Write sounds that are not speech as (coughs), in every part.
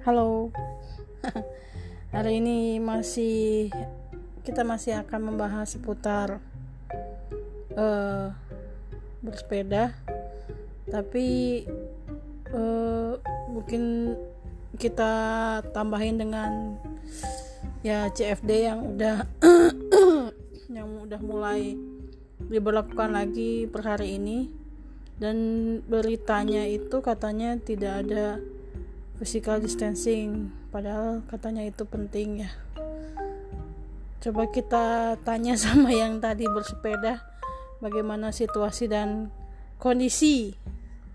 Halo. (laughs) Hari ini masih kita masih akan membahas seputar uh, bersepeda. Tapi uh, mungkin kita tambahin dengan ya CFD yang udah (coughs) yang udah mulai diberlakukan lagi per hari ini dan beritanya itu katanya tidak ada physical distancing. Padahal katanya itu penting ya. Coba kita tanya (laughs) sama yang tadi bersepeda bagaimana situasi dan kondisi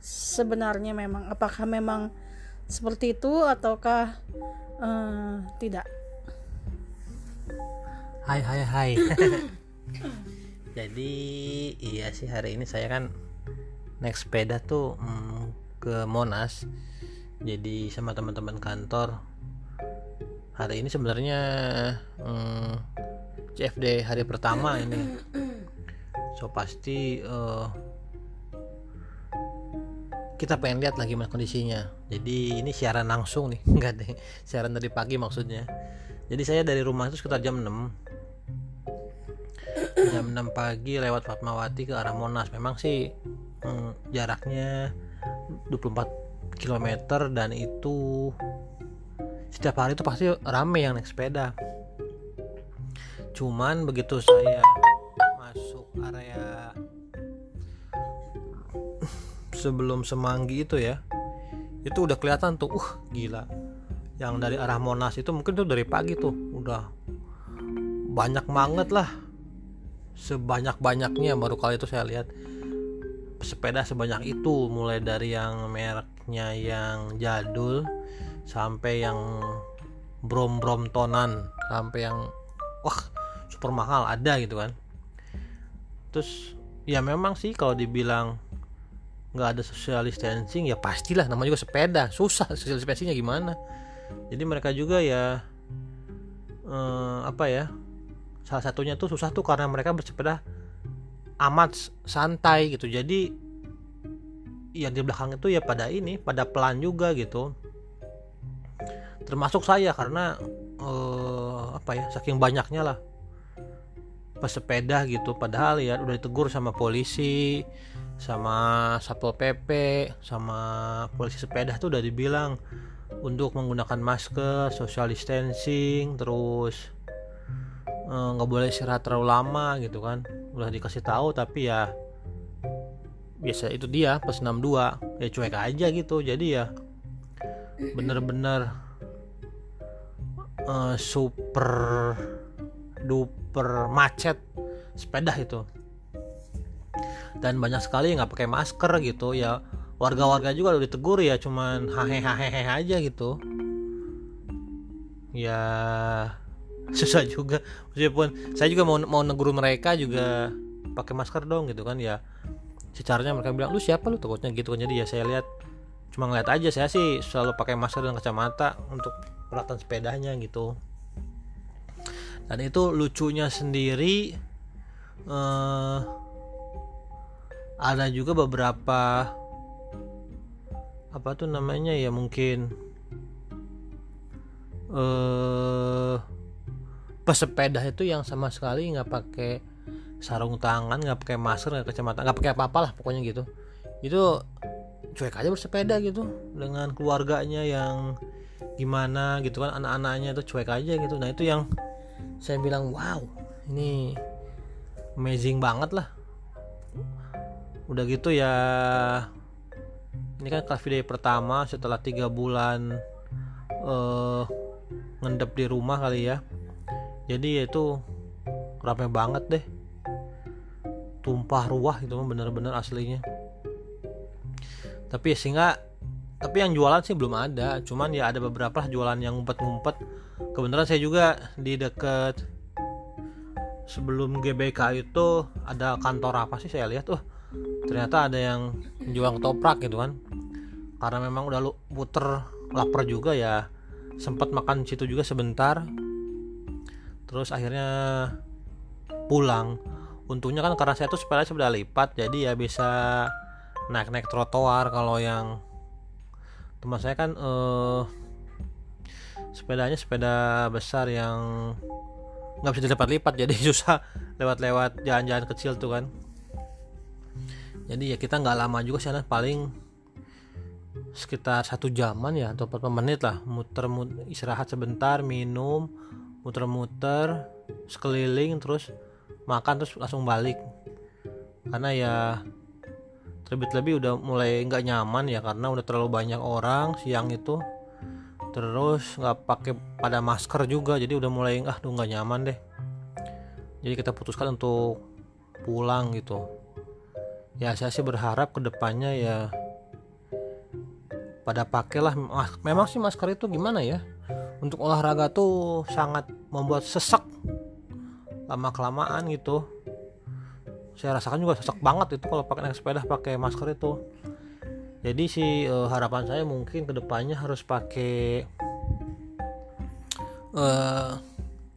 sebenarnya memang. Apakah memang seperti itu ataukah uh, tidak? Hai hai hai. (coughs) Jadi iya sih hari ini saya kan naik sepeda tuh hmm, ke Monas jadi sama teman-teman kantor. Hari ini sebenarnya hmm, CFD hari pertama ini. So pasti uh, kita pengen lihat lagi gimana kondisinya. Jadi ini siaran langsung nih (laughs) enggak deh siaran dari pagi maksudnya. Jadi saya dari rumah itu sekitar jam 6 jam 6 pagi lewat Fatmawati ke arah Monas. Memang sih hmm, jaraknya 24 km dan itu setiap hari itu pasti rame yang naik sepeda. Cuman begitu saya masuk area sebelum Semanggi itu ya itu udah kelihatan tuh uh gila. Yang dari arah Monas itu mungkin tuh dari pagi tuh udah banyak banget lah. Sebanyak banyaknya baru kali itu saya lihat sepeda sebanyak itu mulai dari yang merek mereknya yang jadul sampai yang brom brom tonan sampai yang wah super mahal ada gitu kan. Terus ya memang sih kalau dibilang nggak ada social distancing ya pastilah namanya juga sepeda. Susah social distancingnya gimana? Jadi mereka juga ya eh, apa ya salah satunya tuh susah tuh karena mereka bersepeda amat santai gitu. Jadi yang di belakang itu ya pada ini pada pelan juga gitu. Termasuk saya karena uh, apa ya saking banyaknya lah pesepeda gitu. Padahal ya udah ditegur sama polisi sama satpol pp sama polisi sepeda tuh udah dibilang untuk menggunakan masker social distancing terus eh, nggak uh, boleh istirahat terlalu lama gitu kan. Udah dikasih tahu tapi ya biasa itu dia plus 62 ya cuek aja gitu. Jadi ya bener-bener uh, super duper macet sepeda itu. Dan banyak sekali nggak pakai masker gitu. Ya warga-warga juga udah ditegur ya cuman hahe aja gitu. Ya susah juga. Meskipun saya juga mau mau negur mereka juga pakai masker dong gitu kan ya secaranya mereka bilang lu siapa lu? Takutnya gitu kan. Jadi ya saya lihat cuma ngeliat aja saya sih selalu pakai masker dan kacamata untuk peralatan sepedanya gitu. Dan itu lucunya sendiri eh, ada juga beberapa apa tuh namanya ya mungkin eh pesepeda itu yang sama sekali nggak pakai sarung tangan nggak pakai masker nggak kacamata nggak pakai apa-apa lah pokoknya gitu. Itu cuek aja bersepeda gitu dengan keluarganya yang gimana gitu kan anak-anaknya itu cuek aja gitu. Nah itu yang saya bilang wow ini amazing banget lah. Udah gitu ya ini kan car day pertama setelah tiga bulan uh, ngendep di rumah kali ya. Jadi ya itu rame banget deh tumpah ruah itu bener-bener aslinya. Tapi sehingga tapi yang jualan sih belum ada. Cuman ya ada beberapa jualan yang ngumpet-ngumpet. Kebenaran saya juga di deket sebelum GBK itu ada kantor apa sih saya lihat tuh ternyata ada yang jual ketoprak gitu kan. Karena memang udah lu puter lapar juga ya sempat makan situ juga sebentar. Terus akhirnya pulang untungnya kan karena saya tuh sepeda sepeda lipat jadi ya bisa naik naik trotoar kalau yang teman saya kan eh, sepedanya sepeda besar yang nggak bisa dilipat-lipat (laughs) jadi susah lewat-lewat jalan-jalan kecil tuh kan. Jadi ya kita nggak lama juga sih paling sekitar satu jaman ya atau 40 menit lah muter, muter istirahat sebentar minum muter-muter sekeliling terus makan terus langsung balik. Karena ya terlebih-lebih udah mulai nggak nyaman ya karena udah terlalu banyak orang siang itu. Terus nggak pakai pada masker juga jadi udah mulai ah tuh nggak nyaman deh. Jadi kita putuskan untuk pulang gitu. Ya saya sih berharap ke depannya ya pada pakailah memang sih masker itu gimana ya? Untuk olahraga tuh sangat membuat sesek lama kelamaan gitu. Saya rasakan juga sesek banget itu kalau pakai naik sepeda pakai masker itu. Jadi sih uh, harapan saya mungkin ke depannya harus pakai uh,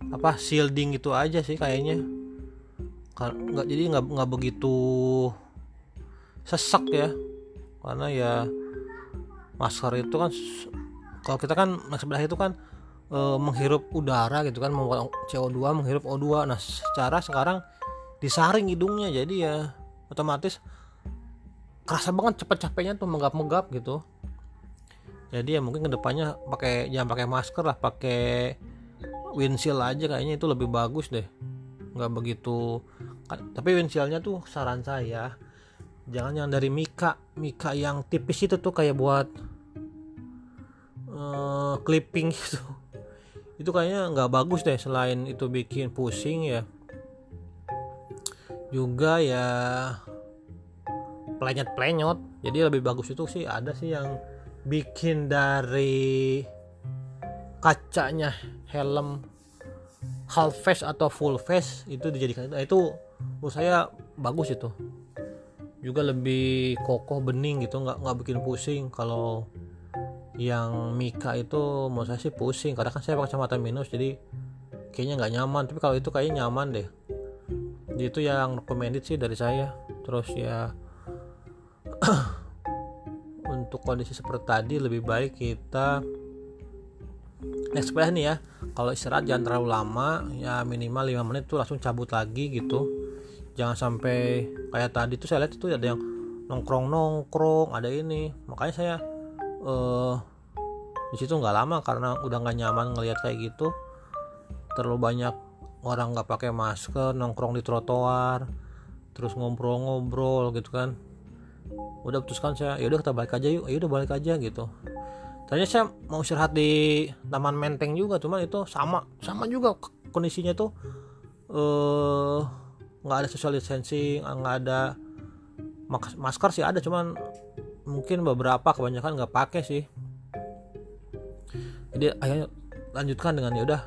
apa shielding itu aja sih kayaknya. Nggak jadi nggak nggak begitu sesek ya. Karena ya masker itu kan kalau kita kan sebelah itu kan e, menghirup udara gitu kan membuat CO2 menghirup O2 nah secara sekarang disaring hidungnya jadi ya otomatis kerasa banget cepet capeknya tuh menggap-menggap gitu. Jadi ya mungkin ke depannya pakai jangan pakai masker lah pakai windshield aja kayaknya itu lebih bagus deh. Nggak begitu tapi windshieldnya tuh saran saya jangan yang dari Mika. Mika yang tipis itu tuh kayak buat uh, clipping gitu itu kayaknya nggak bagus deh selain itu bikin pusing ya. Juga ya plenyot plenyot. Jadi lebih bagus itu sih ada sih yang bikin dari kacanya helm half face atau full face itu dijadikan. Itu menurut saya bagus itu. Juga lebih kokoh bening gitu nggak nggak bikin pusing kalau yang Mika itu mau saya sih pusing karena kan saya pakai kacamata minus jadi kayaknya nggak nyaman. Tapi kalau itu kayaknya nyaman deh. Jadi itu yang recommended sih dari saya. Terus ya (clears throat) untuk kondisi seperti tadi lebih baik kita sepeda nih ya. Kalau istirahat jangan terlalu lama ya minimal 5 menit tuh langsung cabut lagi gitu. Jangan sampai kayak tadi tuh saya lihat itu ada yang nongkrong nongkrong ada ini. Makanya saya uh, di situ nggak lama karena udah nggak nyaman ngelihat kayak gitu. Terlalu banyak orang nggak pakai masker nongkrong di trotoar terus ngobrol-ngobrol gitu kan. Udah putuskan saya yaudah kita balik aja yuk. Yaudah balik aja gitu. Tanya saya mau istirahat di taman menteng juga cuman itu sama sama juga kondisinya tuh eh nggak ada social distancing nggak ada masker sih ada cuman mungkin beberapa kebanyakan nggak pakai sih. Jadi akhirnya lanjutkan dengan ya udah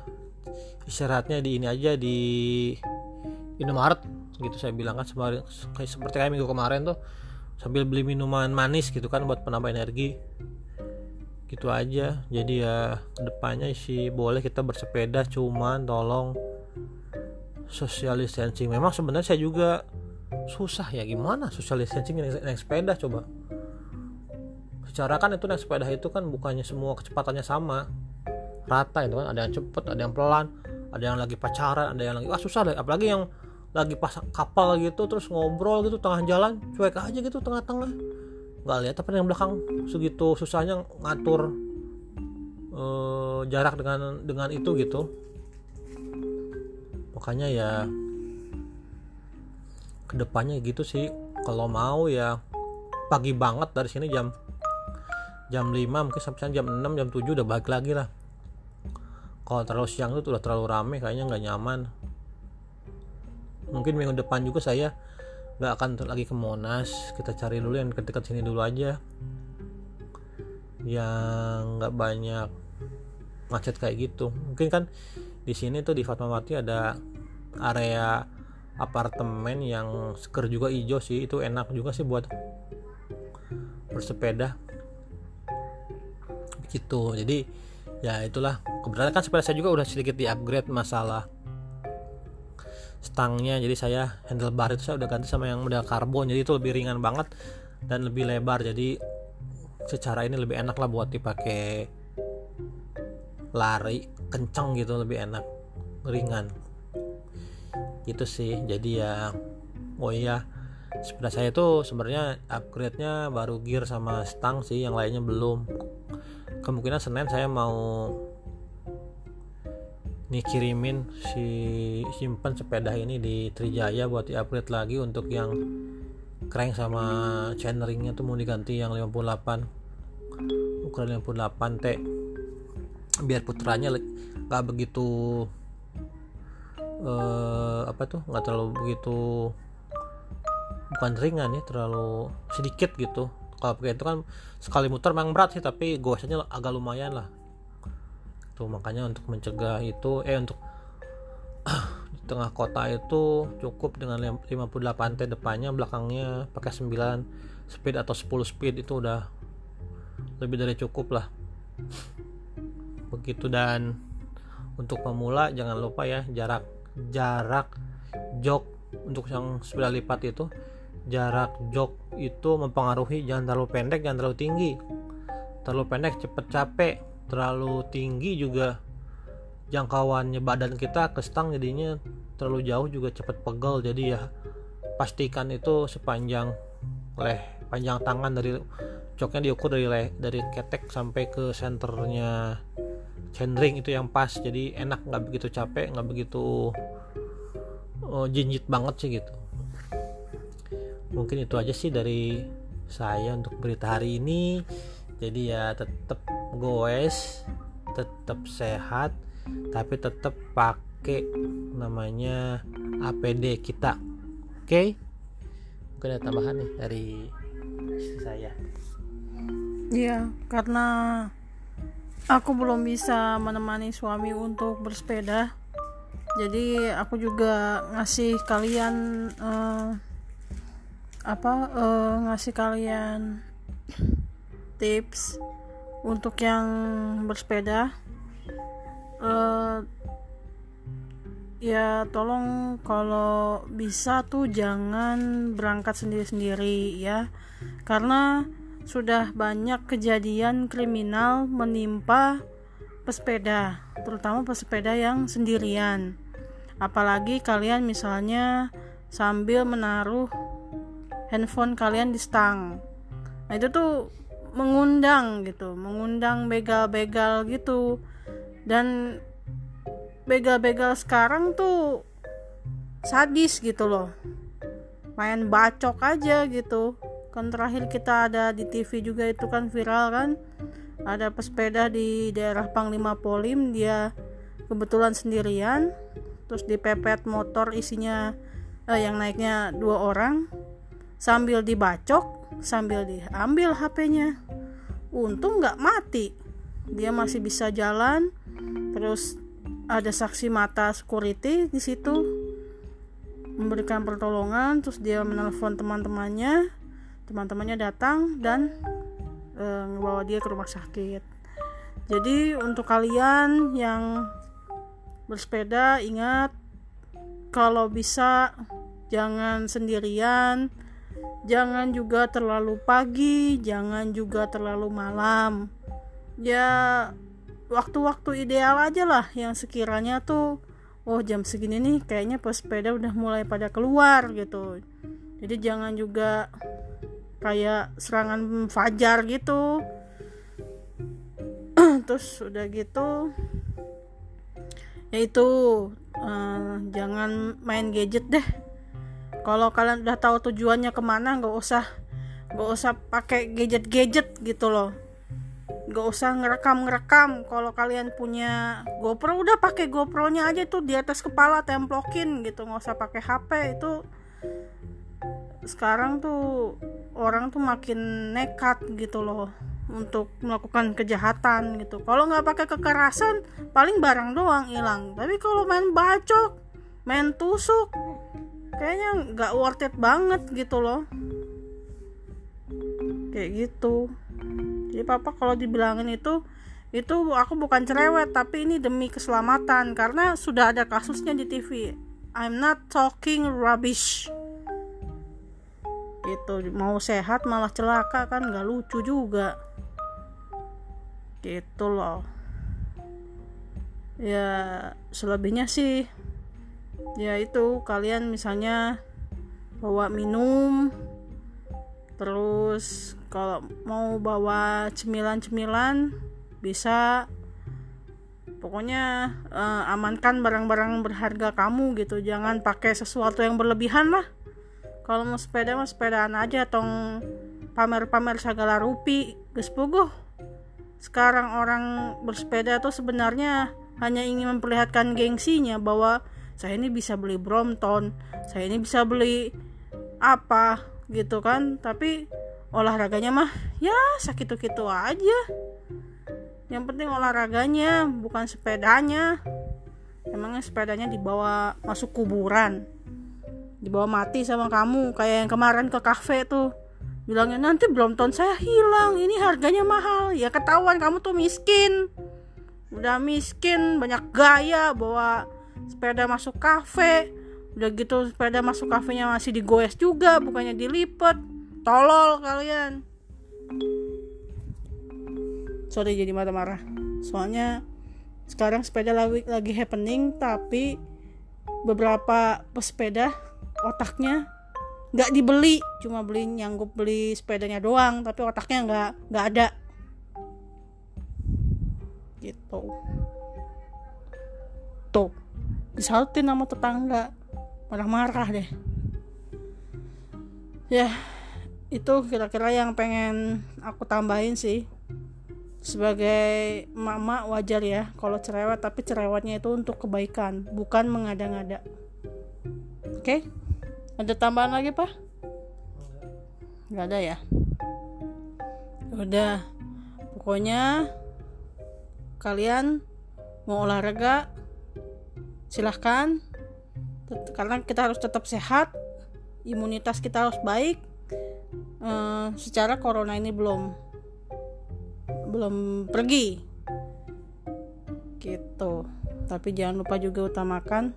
istirahatnya di ini aja di Indomaret. Gitu saya bilang kan seperti seperti kayak minggu kemarin tuh sambil beli minuman manis gitu kan buat penambah energi. Gitu aja. Jadi ya ke depannya sih boleh kita bersepeda cuman tolong social distancing. Memang sebenarnya saya juga susah ya gimana social distancing naik, naik sepeda coba secara kan itu naik sepeda itu kan bukannya semua kecepatannya sama. Rata itu kan ada yang cepet ada yang pelan ada yang lagi pacaran ada yang lagi wah susah deh. Apalagi yang lagi pas kapal gitu terus ngobrol gitu tengah jalan cuek aja gitu tengah-tengah. Nggak lihat apa yang belakang. Segitu susahnya ngatur uh, jarak dengan dengan itu gitu. Makanya ya ke depannya gitu sih. Kalau mau ya pagi banget dari sini jam jam 5 mungkin sampai jam 6 jam 7 udah balik lagi lah. Kalau terlalu siang itu udah terlalu rame kayaknya nggak nyaman. Mungkin minggu depan juga saya nggak akan lagi ke Monas. Kita cari dulu yang dekat-dekat sini dulu aja. Yang nggak banyak macet kayak gitu. Mungkin kan di sini tuh di Fatmawati ada area apartemen yang seger juga hijau sih. Itu enak juga sih buat bersepeda gitu. Jadi ya itulah. Kebetulan kan sepeda saya juga udah sedikit di upgrade masalah stangnya. Jadi saya handlebar itu saya udah ganti sama yang model karbon. Jadi itu lebih ringan banget dan lebih lebar. Jadi secara ini lebih enak lah buat dipakai lari kenceng gitu lebih enak ringan. Gitu sih. Jadi ya oh iya sepeda saya itu sebenarnya upgrade-nya baru gear sama stang sih yang lainnya belum kemungkinan Senin saya mau nih kirimin si simpan sepeda ini di Trijaya buat di upgrade lagi untuk yang crank sama chainringnya tuh mau diganti yang 58 ukuran 58 T. Biar putranya nggak begitu uh, apa tuh nggak terlalu begitu bukan ringan ya terlalu sedikit gitu kalau pakai itu kan sekali muter memang berat sih tapi goesnya agak lumayan lah. Tuh makanya untuk mencegah itu eh untuk (coughs) di tengah kota itu cukup dengan 58 T depannya belakangnya pakai 9 speed atau 10 speed itu udah lebih dari cukup lah. Begitu dan untuk pemula jangan lupa ya jarak jarak jok untuk yang sepeda lipat itu jarak jok itu mempengaruhi jangan terlalu pendek jangan terlalu tinggi. Terlalu pendek cepet capek terlalu tinggi juga jangkauannya badan kita ke stang jadinya terlalu jauh juga cepet pegel. Jadi ya pastikan itu sepanjang leh panjang tangan dari joknya diukur dari leh dari ketek sampai ke senternya chainring itu yang pas. Jadi enak nggak begitu capek nggak begitu oh, jinjit banget sih gitu mungkin itu aja sih dari saya untuk berita hari ini. Jadi ya tetap goes tetap sehat tapi tetap pakai namanya APD kita. Oke? Okay? mungkin ada tambahan nih dari saya. Iya, karena aku belum bisa menemani suami untuk bersepeda. Jadi aku juga ngasih kalian uh, apa uh, ngasih kalian tips untuk yang bersepeda uh, ya tolong kalau bisa tuh jangan berangkat sendiri-sendiri ya karena sudah banyak kejadian kriminal menimpa pesepeda, terutama pesepeda yang sendirian. Apalagi kalian misalnya sambil menaruh handphone kalian di stang. Nah, itu tuh mengundang gitu, mengundang begal-begal gitu. Dan begal-begal sekarang tuh sadis gitu loh. Main bacok aja gitu kan terakhir kita ada di TV juga itu kan viral kan ada pesepeda di daerah Panglima Polim dia kebetulan sendirian terus dipepet motor isinya eh, yang naiknya dua orang sambil dibacok sambil diambil HP-nya untung nggak mati. Dia masih bisa jalan terus ada saksi mata security di situ memberikan pertolongan terus dia menelpon teman-temannya teman-temannya datang dan e, ngebawa dia ke rumah sakit. Jadi untuk kalian yang bersepeda ingat kalau bisa jangan sendirian jangan juga terlalu pagi jangan juga terlalu malam. Ya waktu-waktu ideal aja lah yang sekiranya tuh oh jam segini nih kayaknya pesepeda udah mulai pada keluar gitu. Jadi jangan juga kayak serangan fajar gitu. (clears throat) Terus udah gitu yaitu uh, jangan main gadget deh kalau kalian udah tahu tujuannya ke mana nggak usah nggak usah pakai gadget gadget gitu loh. Nggak usah ngerekam ngerekam kalau kalian punya GoPro udah pakai GoPro-nya aja tuh di atas kepala templokin gitu. Nggak usah pakai HP itu sekarang tuh orang tuh makin nekat gitu loh untuk melakukan kejahatan gitu. Kalau nggak pakai kekerasan paling barang doang hilang. Tapi kalau main bacok main tusuk kayaknya nggak worth it banget gitu loh. Kayak gitu. Jadi papa kalau dibilangin itu itu aku bukan cerewet tapi ini demi keselamatan. Karena sudah ada kasusnya di TV I'm not talking rubbish. Itu mau sehat malah celaka kan nggak lucu juga. Gitu loh. Ya selebihnya sih ya itu kalian misalnya bawa minum terus kalau mau bawa cemilan-cemilan bisa. Pokoknya uh, amankan barang-barang berharga kamu gitu. Jangan pakai sesuatu yang berlebihan lah. Kalau mau sepeda mah sepedaan aja tong pamer-pamer segala rupi gespuguh sekarang orang bersepeda tuh sebenarnya hanya ingin memperlihatkan gengsinya bahwa saya ini bisa beli Brompton saya ini bisa beli apa gitu kan. Tapi olahraganya mah ya sakit gitu aja. Yang penting olahraganya bukan sepedanya. Emangnya sepedanya dibawa masuk kuburan? Dibawa mati sama kamu kayak yang kemarin ke kafe tuh. Bilangnya nanti tahun saya hilang ini harganya mahal. Ya ketahuan kamu tuh miskin. Udah miskin banyak gaya bawa sepeda masuk kafe. Udah gitu sepeda masuk kafenya masih digoes juga bukannya dilipet. Tolol kalian. Sorry jadi marah-marah. Soalnya sekarang sepeda lagi lagi happening tapi beberapa pesepeda otaknya nggak dibeli. Cuma beli nyanggup beli sepedanya doang tapi otaknya nggak nggak ada. Gitu. Tuh disautin sama tetangga. Marah-marah deh. Ya itu kira-kira yang pengen aku tambahin sih. Sebagai mama wajar ya kalau cerewet tapi cerewetnya itu untuk kebaikan bukan mengada-ngada. Oke? Okay? ada tambahan lagi pak? Nggak ada ya udah. Pokoknya kalian mau olahraga silahkan. Karena kita harus tetap sehat imunitas kita harus baik ehm, secara corona ini belum belum pergi. Gitu. Tapi jangan lupa juga utamakan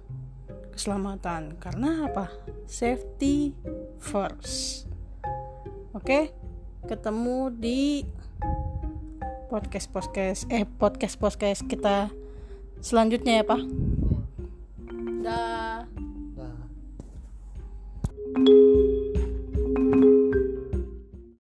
keselamatan. Karena apa? Safety first. Oke? Ketemu di podcast podcast eh podcast podcast kita selanjutnya ya pak Dah.